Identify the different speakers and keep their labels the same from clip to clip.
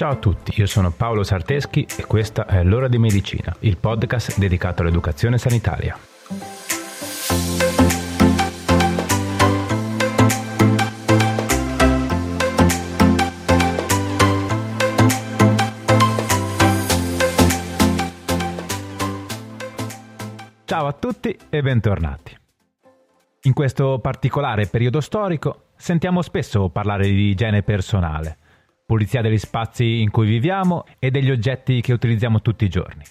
Speaker 1: Ciao a tutti, io sono Paolo Sarteschi e questa è L'ora di medicina, il podcast dedicato all'educazione sanitaria. Ciao a tutti e bentornati. In questo particolare periodo storico sentiamo spesso parlare di igiene personale pulizia degli spazi in cui viviamo e degli oggetti che utilizziamo tutti i giorni.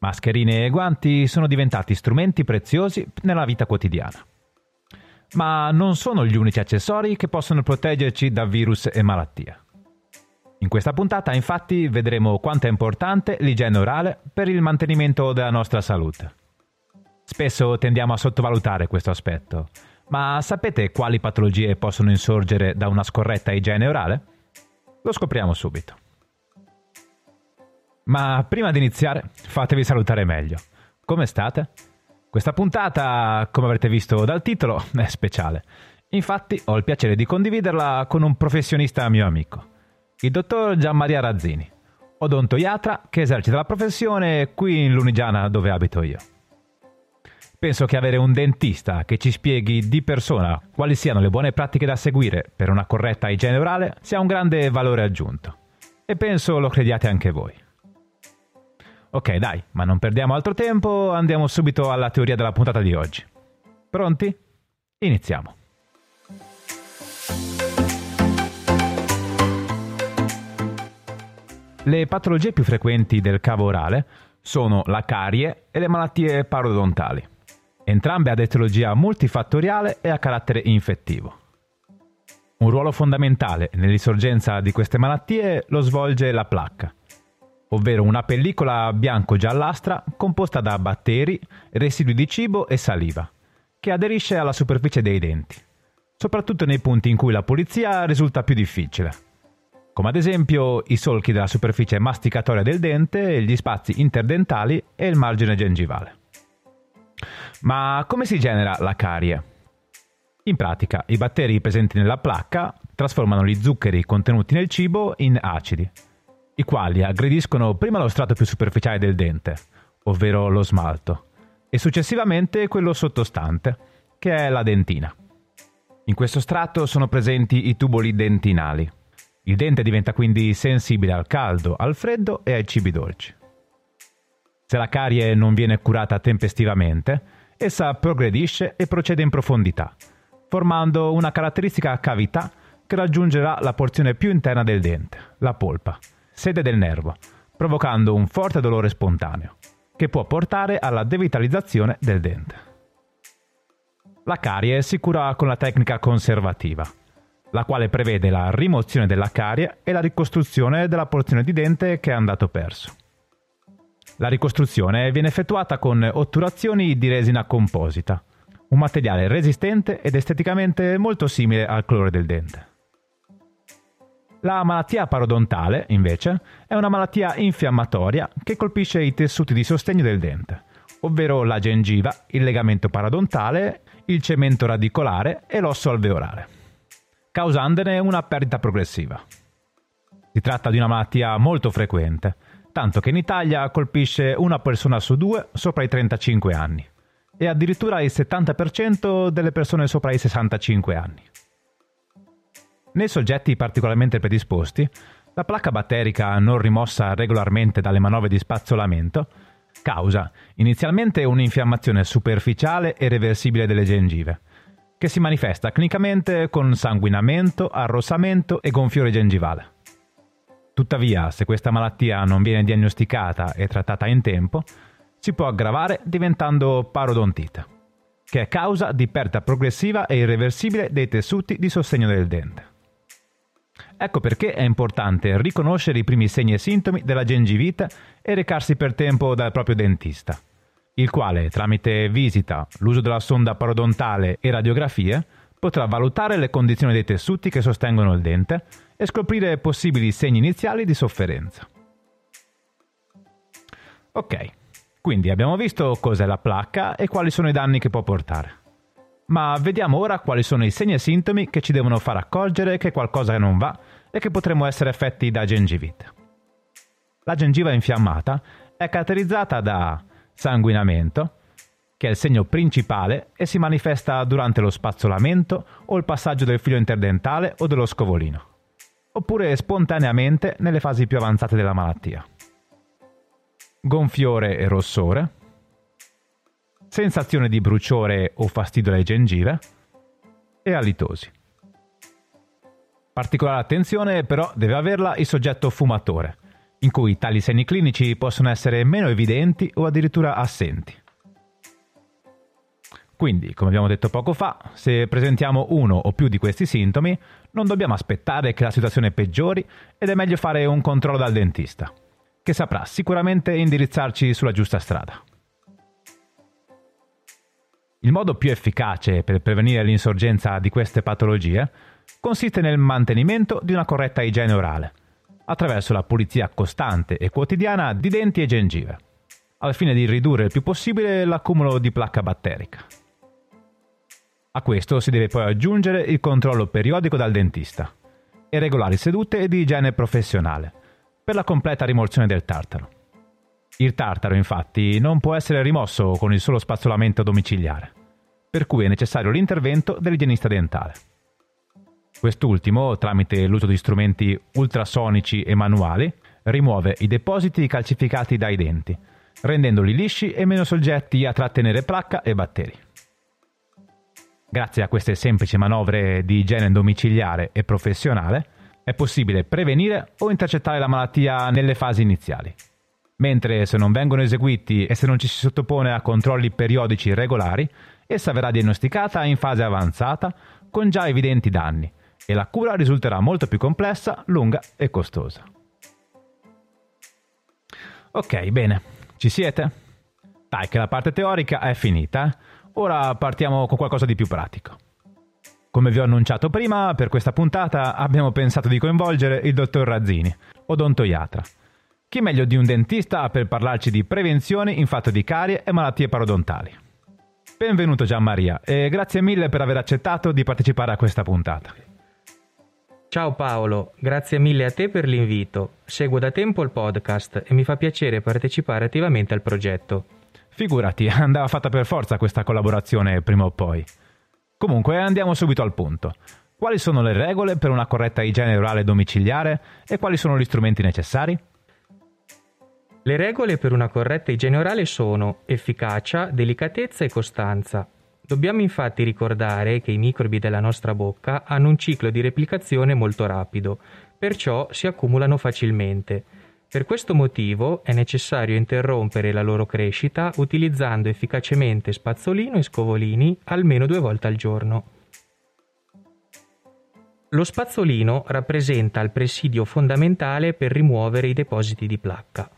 Speaker 1: Mascherine e guanti sono diventati strumenti preziosi nella vita quotidiana. Ma non sono gli unici accessori che possono proteggerci da virus e malattie. In questa puntata infatti vedremo quanto è importante l'igiene orale per il mantenimento della nostra salute. Spesso tendiamo a sottovalutare questo aspetto, ma sapete quali patologie possono insorgere da una scorretta igiene orale? Lo scopriamo subito. Ma prima di iniziare, fatevi salutare meglio. Come state? Questa puntata, come avrete visto dal titolo, è speciale. Infatti ho il piacere di condividerla con un professionista mio amico, il dottor Gianmaria Razzini, odontoiatra che esercita la professione qui in Lunigiana dove abito io. Penso che avere un dentista che ci spieghi di persona quali siano le buone pratiche da seguire per una corretta igiene orale sia un grande valore aggiunto. E penso lo crediate anche voi. Ok, dai, ma non perdiamo altro tempo, andiamo subito alla teoria della puntata di oggi. Pronti? Iniziamo. Le patologie più frequenti del cavo orale sono la carie e le malattie parodontali entrambe ad etiologia multifattoriale e a carattere infettivo. Un ruolo fondamentale nell'insorgenza di queste malattie lo svolge la placca, ovvero una pellicola bianco-giallastra composta da batteri, residui di cibo e saliva, che aderisce alla superficie dei denti, soprattutto nei punti in cui la pulizia risulta più difficile, come ad esempio i solchi della superficie masticatoria del dente, gli spazi interdentali e il margine gengivale. Ma come si genera la carie? In pratica, i batteri presenti nella placca trasformano gli zuccheri contenuti nel cibo in acidi, i quali aggrediscono prima lo strato più superficiale del dente, ovvero lo smalto, e successivamente quello sottostante, che è la dentina. In questo strato sono presenti i tuboli dentinali. Il dente diventa quindi sensibile al caldo, al freddo e ai cibi dolci. Se la carie non viene curata tempestivamente, essa progredisce e procede in profondità, formando una caratteristica cavità che raggiungerà la porzione più interna del dente, la polpa, sede del nervo, provocando un forte dolore spontaneo, che può portare alla devitalizzazione del dente. La carie si cura con la tecnica conservativa, la quale prevede la rimozione della carie e la ricostruzione della porzione di dente che è andato perso. La ricostruzione viene effettuata con otturazioni di resina composita, un materiale resistente ed esteticamente molto simile al colore del dente. La malattia parodontale, invece, è una malattia infiammatoria che colpisce i tessuti di sostegno del dente, ovvero la gengiva, il legamento parodontale, il cemento radicolare e l'osso alveolare, causandone una perdita progressiva. Si tratta di una malattia molto frequente, tanto che in Italia colpisce una persona su due sopra i 35 anni e addirittura il 70% delle persone sopra i 65 anni. Nei soggetti particolarmente predisposti, la placca batterica non rimossa regolarmente dalle manovre di spazzolamento causa inizialmente un'infiammazione superficiale e reversibile delle gengive, che si manifesta clinicamente con sanguinamento, arrossamento e gonfiore gengivale. Tuttavia, se questa malattia non viene diagnosticata e trattata in tempo, si può aggravare diventando parodontite, che è causa di perdita progressiva e irreversibile dei tessuti di sostegno del dente. Ecco perché è importante riconoscere i primi segni e sintomi della gengivite e recarsi per tempo dal proprio dentista, il quale, tramite visita, l'uso della sonda parodontale e radiografie, potrà valutare le condizioni dei tessuti che sostengono il dente e scoprire possibili segni iniziali di sofferenza. Ok, quindi abbiamo visto cos'è la placca e quali sono i danni che può portare. Ma vediamo ora quali sono i segni e sintomi che ci devono far accorgere che qualcosa non va e che potremmo essere affetti da gengivite. La gengiva infiammata è caratterizzata da sanguinamento, che è il segno principale e si manifesta durante lo spazzolamento o il passaggio del filo interdentale o dello scovolino, oppure spontaneamente nelle fasi più avanzate della malattia. Gonfiore e rossore, sensazione di bruciore o fastidio alle gengive e alitosi. Particolare attenzione però deve averla il soggetto fumatore, in cui tali segni clinici possono essere meno evidenti o addirittura assenti. Quindi, come abbiamo detto poco fa, se presentiamo uno o più di questi sintomi, non dobbiamo aspettare che la situazione peggiori ed è meglio fare un controllo dal dentista, che saprà sicuramente indirizzarci sulla giusta strada. Il modo più efficace per prevenire l'insorgenza di queste patologie consiste nel mantenimento di una corretta igiene orale, attraverso la pulizia costante e quotidiana di denti e gengive, al fine di ridurre il più possibile l'accumulo di placca batterica. A questo si deve poi aggiungere il controllo periodico dal dentista e regolari sedute di igiene professionale per la completa rimozione del tartaro. Il tartaro infatti non può essere rimosso con il solo spazzolamento domiciliare, per cui è necessario l'intervento dell'igienista dentale. Quest'ultimo, tramite l'uso di strumenti ultrasonici e manuali, rimuove i depositi calcificati dai denti, rendendoli lisci e meno soggetti a trattenere placca e batteri. Grazie a queste semplici manovre di igiene domiciliare e professionale è possibile prevenire o intercettare la malattia nelle fasi iniziali. Mentre se non vengono eseguiti e se non ci si sottopone a controlli periodici regolari, essa verrà diagnosticata in fase avanzata con già evidenti danni e la cura risulterà molto più complessa, lunga e costosa. Ok, bene, ci siete? Dai, che la parte teorica è finita. Ora partiamo con qualcosa di più pratico. Come vi ho annunciato prima, per questa puntata abbiamo pensato di coinvolgere il dottor Razzini, odontoiatra. Chi meglio di un dentista per parlarci di prevenzione in fatto di carie e malattie parodontali? Benvenuto Gianmaria e grazie mille per aver accettato di partecipare a questa puntata.
Speaker 2: Ciao Paolo, grazie mille a te per l'invito. Seguo da tempo il podcast e mi fa piacere partecipare attivamente al progetto.
Speaker 1: Figurati, andava fatta per forza questa collaborazione prima o poi. Comunque andiamo subito al punto. Quali sono le regole per una corretta igiene orale domiciliare e quali sono gli strumenti necessari?
Speaker 2: Le regole per una corretta igiene orale sono efficacia, delicatezza e costanza. Dobbiamo infatti ricordare che i microbi della nostra bocca hanno un ciclo di replicazione molto rapido, perciò si accumulano facilmente per questo motivo è necessario interrompere la loro crescita utilizzando efficacemente spazzolino e scovolini almeno due volte al giorno. Lo spazzolino rappresenta il presidio fondamentale per rimuovere i depositi di placca.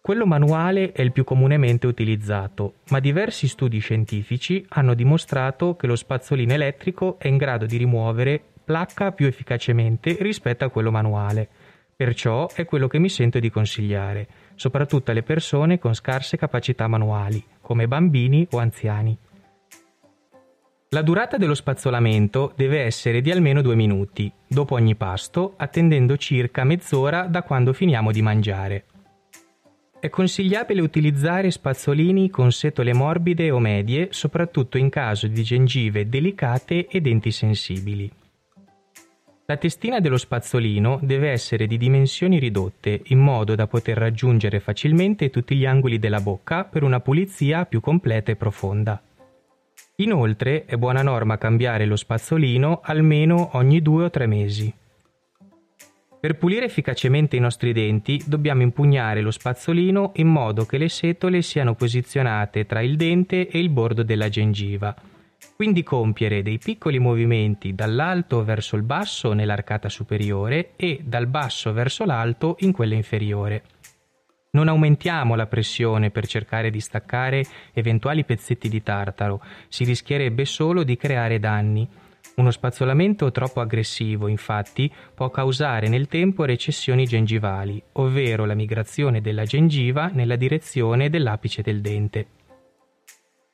Speaker 2: Quello manuale è il più comunemente utilizzato, ma diversi studi scientifici hanno dimostrato che lo spazzolino elettrico è in grado di rimuovere placca più efficacemente rispetto a quello manuale. Perciò è quello che mi sento di consigliare, soprattutto alle persone con scarse capacità manuali, come bambini o anziani. La durata dello spazzolamento deve essere di almeno due minuti, dopo ogni pasto, attendendo circa mezz'ora da quando finiamo di mangiare. È consigliabile utilizzare spazzolini con setole morbide o medie, soprattutto in caso di gengive delicate e denti sensibili. La testina dello spazzolino deve essere di dimensioni ridotte in modo da poter raggiungere facilmente tutti gli angoli della bocca per una pulizia più completa e profonda. Inoltre è buona norma cambiare lo spazzolino almeno ogni due o tre mesi. Per pulire efficacemente i nostri denti dobbiamo impugnare lo spazzolino in modo che le setole siano posizionate tra il dente e il bordo della gengiva quindi compiere dei piccoli movimenti dall'alto verso il basso nell'arcata superiore e dal basso verso l'alto in quella inferiore. Non aumentiamo la pressione per cercare di staccare eventuali pezzetti di tartaro, si rischierebbe solo di creare danni. Uno spazzolamento troppo aggressivo, infatti, può causare nel tempo recessioni gengivali, ovvero la migrazione della gengiva nella direzione dell'apice del dente.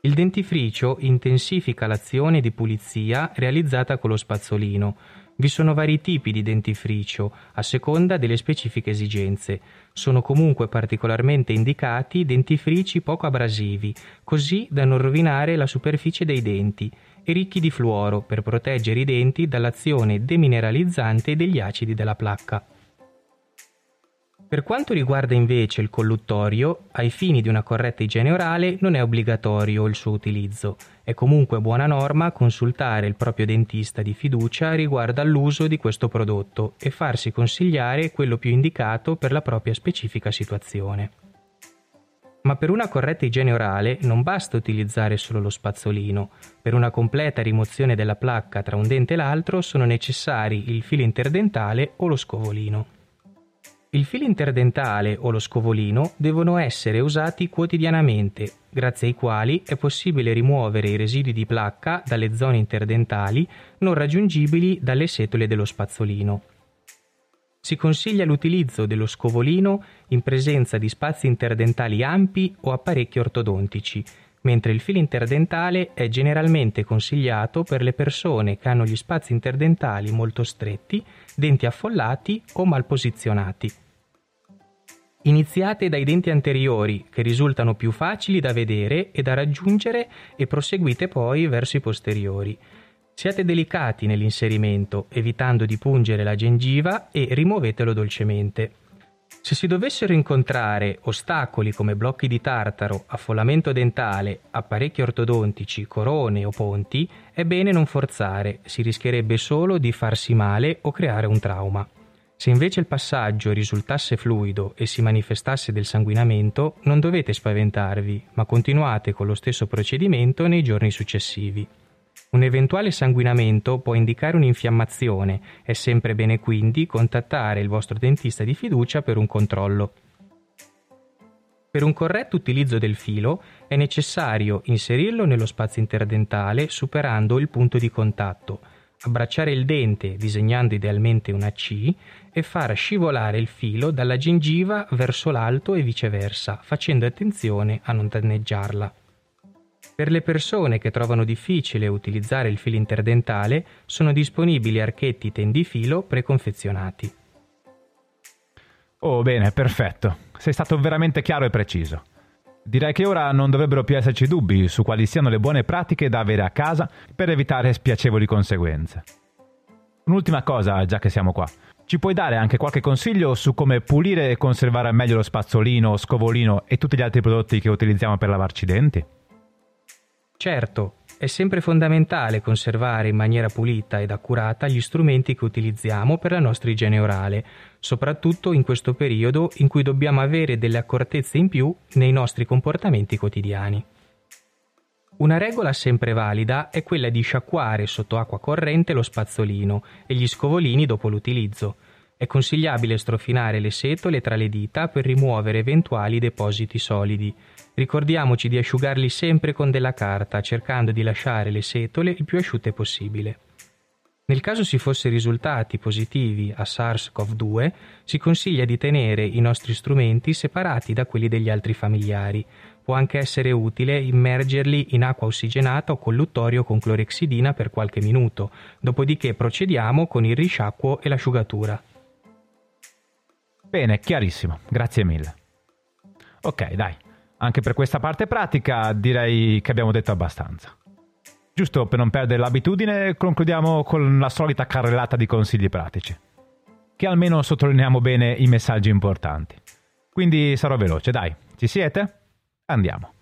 Speaker 2: Il dentifricio intensifica l'azione di pulizia realizzata con lo spazzolino, Vi sono vari tipi di dentifricio, a seconda delle specifiche esigenze. Sono comunque particolarmente indicati dentifrici poco abrasivi, così da non rovinare la superficie dei denti, e ricchi di fluoro per proteggere i denti dall'azione demineralizzante degli acidi della placca. Per quanto riguarda invece il colluttorio, ai fini di una corretta igiene orale non è obbligatorio il suo utilizzo. È comunque buona norma consultare il proprio dentista di fiducia riguardo all'uso di questo prodotto e farsi consigliare quello più indicato per la propria specifica situazione. Ma per una corretta igiene orale non basta utilizzare solo lo spazzolino. Per una completa rimozione della placca tra un dente e l'altro sono necessari il filo interdentale o lo scovolino. Il filo interdentale o lo scovolino devono essere usati quotidianamente, grazie ai quali è possibile rimuovere i residui di placca dalle zone interdentali non raggiungibili dalle setole dello spazzolino. Si consiglia l'utilizzo dello scovolino in presenza di spazi interdentali ampi o apparecchi ortodontici, mentre il filo interdentale è generalmente consigliato per le persone che hanno gli spazi interdentali molto stretti, denti affollati o mal posizionati. Iniziate dai denti anteriori, che risultano più facili da vedere e da raggiungere, e proseguite poi verso i posteriori. Siate delicati nell'inserimento, evitando di pungere la gengiva e rimuovetelo dolcemente. Se si dovessero incontrare ostacoli come blocchi di tartaro, affollamento dentale, apparecchi ortodontici, corone o ponti, è bene non forzare, si rischierebbe solo di farsi male o creare un trauma. Se invece il passaggio risultasse fluido e si manifestasse del sanguinamento, non dovete spaventarvi, ma continuate con lo stesso procedimento nei giorni successivi. Un eventuale sanguinamento può indicare un'infiammazione, è sempre bene quindi contattare il vostro dentista di fiducia per un controllo. Per un corretto utilizzo del filo è necessario inserirlo nello spazio interdentale superando il punto di contatto, abbracciare il dente disegnando idealmente una C e far scivolare il filo dalla gengiva verso l'alto e viceversa, facendo attenzione a non danneggiarla. Per le persone che trovano difficile utilizzare il filo interdentale, sono disponibili archetti tendifilo preconfezionati.
Speaker 1: Oh, bene, perfetto. Sei stato veramente chiaro e preciso. Direi che ora non dovrebbero più esserci dubbi su quali siano le buone pratiche da avere a casa per evitare spiacevoli conseguenze. Un'ultima cosa, già che siamo qua. Ci puoi dare anche qualche consiglio su come pulire e conservare meglio lo spazzolino, scovolino e tutti gli altri prodotti che utilizziamo per lavarci i denti?
Speaker 2: Certo, è sempre fondamentale conservare in maniera pulita ed accurata gli strumenti che utilizziamo per la nostra igiene orale, soprattutto in questo periodo in cui dobbiamo avere delle accortezze in più nei nostri comportamenti quotidiani. Una regola sempre valida è quella di sciacquare sotto acqua corrente lo spazzolino e gli scovolini dopo l'utilizzo. È consigliabile strofinare le setole tra le dita per rimuovere eventuali depositi solidi. Ricordiamoci di asciugarli sempre con della carta, cercando di lasciare le setole il più asciutte possibile. Nel caso si fosse risultati positivi a SARS-CoV-2, si consiglia di tenere i nostri strumenti separati da quelli degli altri familiari, Può anche essere utile immergerli in acqua ossigenata o colluttorio con clorexidina per qualche minuto, dopodiché procediamo con il risciacquo e l'asciugatura.
Speaker 1: Bene, chiarissimo, grazie mille. Ok, dai, anche per questa parte pratica direi che abbiamo detto abbastanza. Giusto per non perdere l'abitudine, concludiamo con la solita carrellata di consigli pratici, che almeno sottolineiamo bene i messaggi importanti. Quindi sarò veloce, dai, ci siete? Andiamo.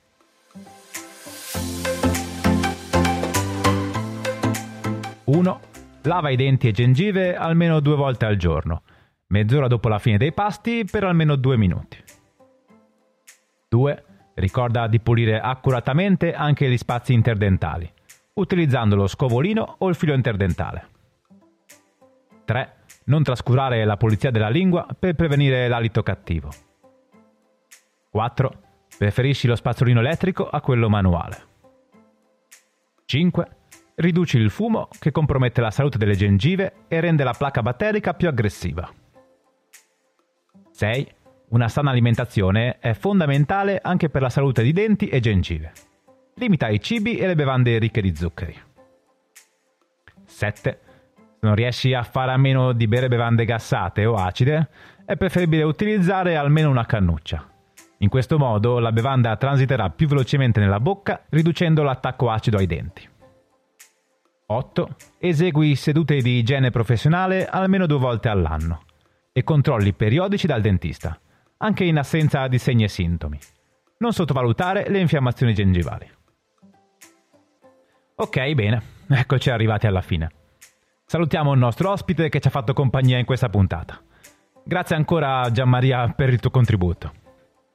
Speaker 1: Uno. Lava i denti e gengive almeno due volte al giorno, mezz'ora dopo la fine dei pasti per almeno due minuti. 2. Ricorda di pulire accuratamente anche gli spazi interdentali, utilizzando lo scovolino o il filo interdentale. 3. Non trascurare la pulizia della lingua per prevenire l'alito cattivo. 4. Preferisci lo spazzolino elettrico a quello manuale. 5. Riduci il fumo che compromette la salute delle gengive e rende la placca batterica più aggressiva. 6. Una sana alimentazione è fondamentale anche per la salute di denti e gengive. Limita i cibi e le bevande ricche di zuccheri. 7. Se non riesci a fare a meno di bere bevande gassate o acide, è preferibile utilizzare almeno una cannuccia. In questo modo la bevanda transiterà più velocemente nella bocca, riducendo l'attacco acido ai denti. 8. Esegui sedute di igiene professionale almeno due volte all'anno e controlli periodici dal dentista, anche in assenza di segni e sintomi. Non sottovalutare le infiammazioni gengivali. Ok, bene, eccoci arrivati alla fine. Salutiamo il nostro ospite che ci ha fatto compagnia in questa puntata. Grazie ancora Gianmaria per il tuo contributo.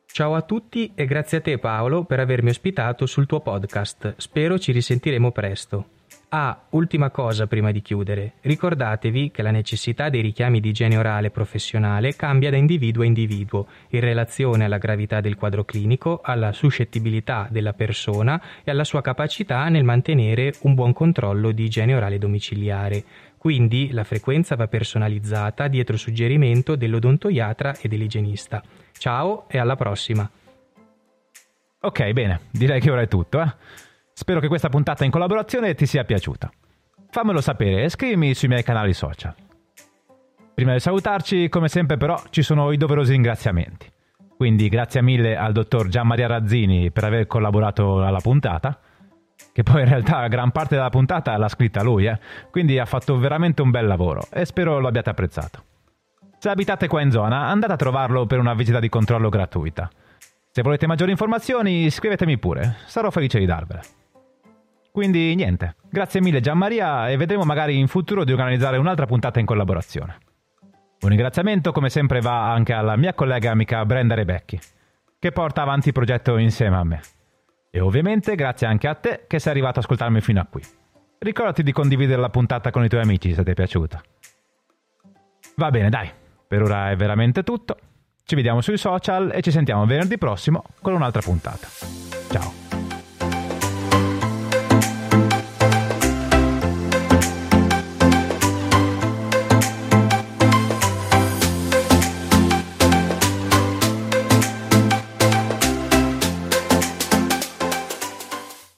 Speaker 2: Ciao a tutti e grazie a te Paolo per avermi ospitato sul tuo podcast. Spero ci risentiremo presto. Ah, ultima cosa prima di chiudere. Ricordatevi che la necessità dei richiami di igiene orale professionale cambia da individuo a individuo, in relazione alla gravità del quadro clinico, alla suscettibilità della persona e alla sua capacità nel mantenere un buon controllo di igiene orale domiciliare. Quindi la frequenza va personalizzata dietro suggerimento dell'odontoiatra e dell'igienista. Ciao e alla prossima.
Speaker 1: Ok, bene, direi che ora è tutto, eh. Spero che questa puntata in collaborazione ti sia piaciuta. Fammelo sapere e scrivimi sui miei canali social. Prima di salutarci, come sempre però, ci sono i doverosi ringraziamenti. Quindi grazie mille al dottor Gianmaria Razzini per aver collaborato alla puntata, che poi in realtà gran parte della puntata l'ha scritta lui, eh? quindi ha fatto veramente un bel lavoro e spero lo abbiate apprezzato. Se abitate qua in zona, andate a trovarlo per una visita di controllo gratuita. Se volete maggiori informazioni, scrivetemi pure, sarò felice di darvele. Quindi niente, grazie mille Gianmaria e vedremo magari in futuro di organizzare un'altra puntata in collaborazione. Un ringraziamento come sempre va anche alla mia collega amica Brenda Rebecchi, che porta avanti il progetto insieme a me. E ovviamente grazie anche a te che sei arrivato ad ascoltarmi fino a qui. Ricordati di condividere la puntata con i tuoi amici se ti è piaciuta. Va bene, dai, per ora è veramente tutto. Ci vediamo sui social e ci sentiamo venerdì prossimo con un'altra puntata. Ciao!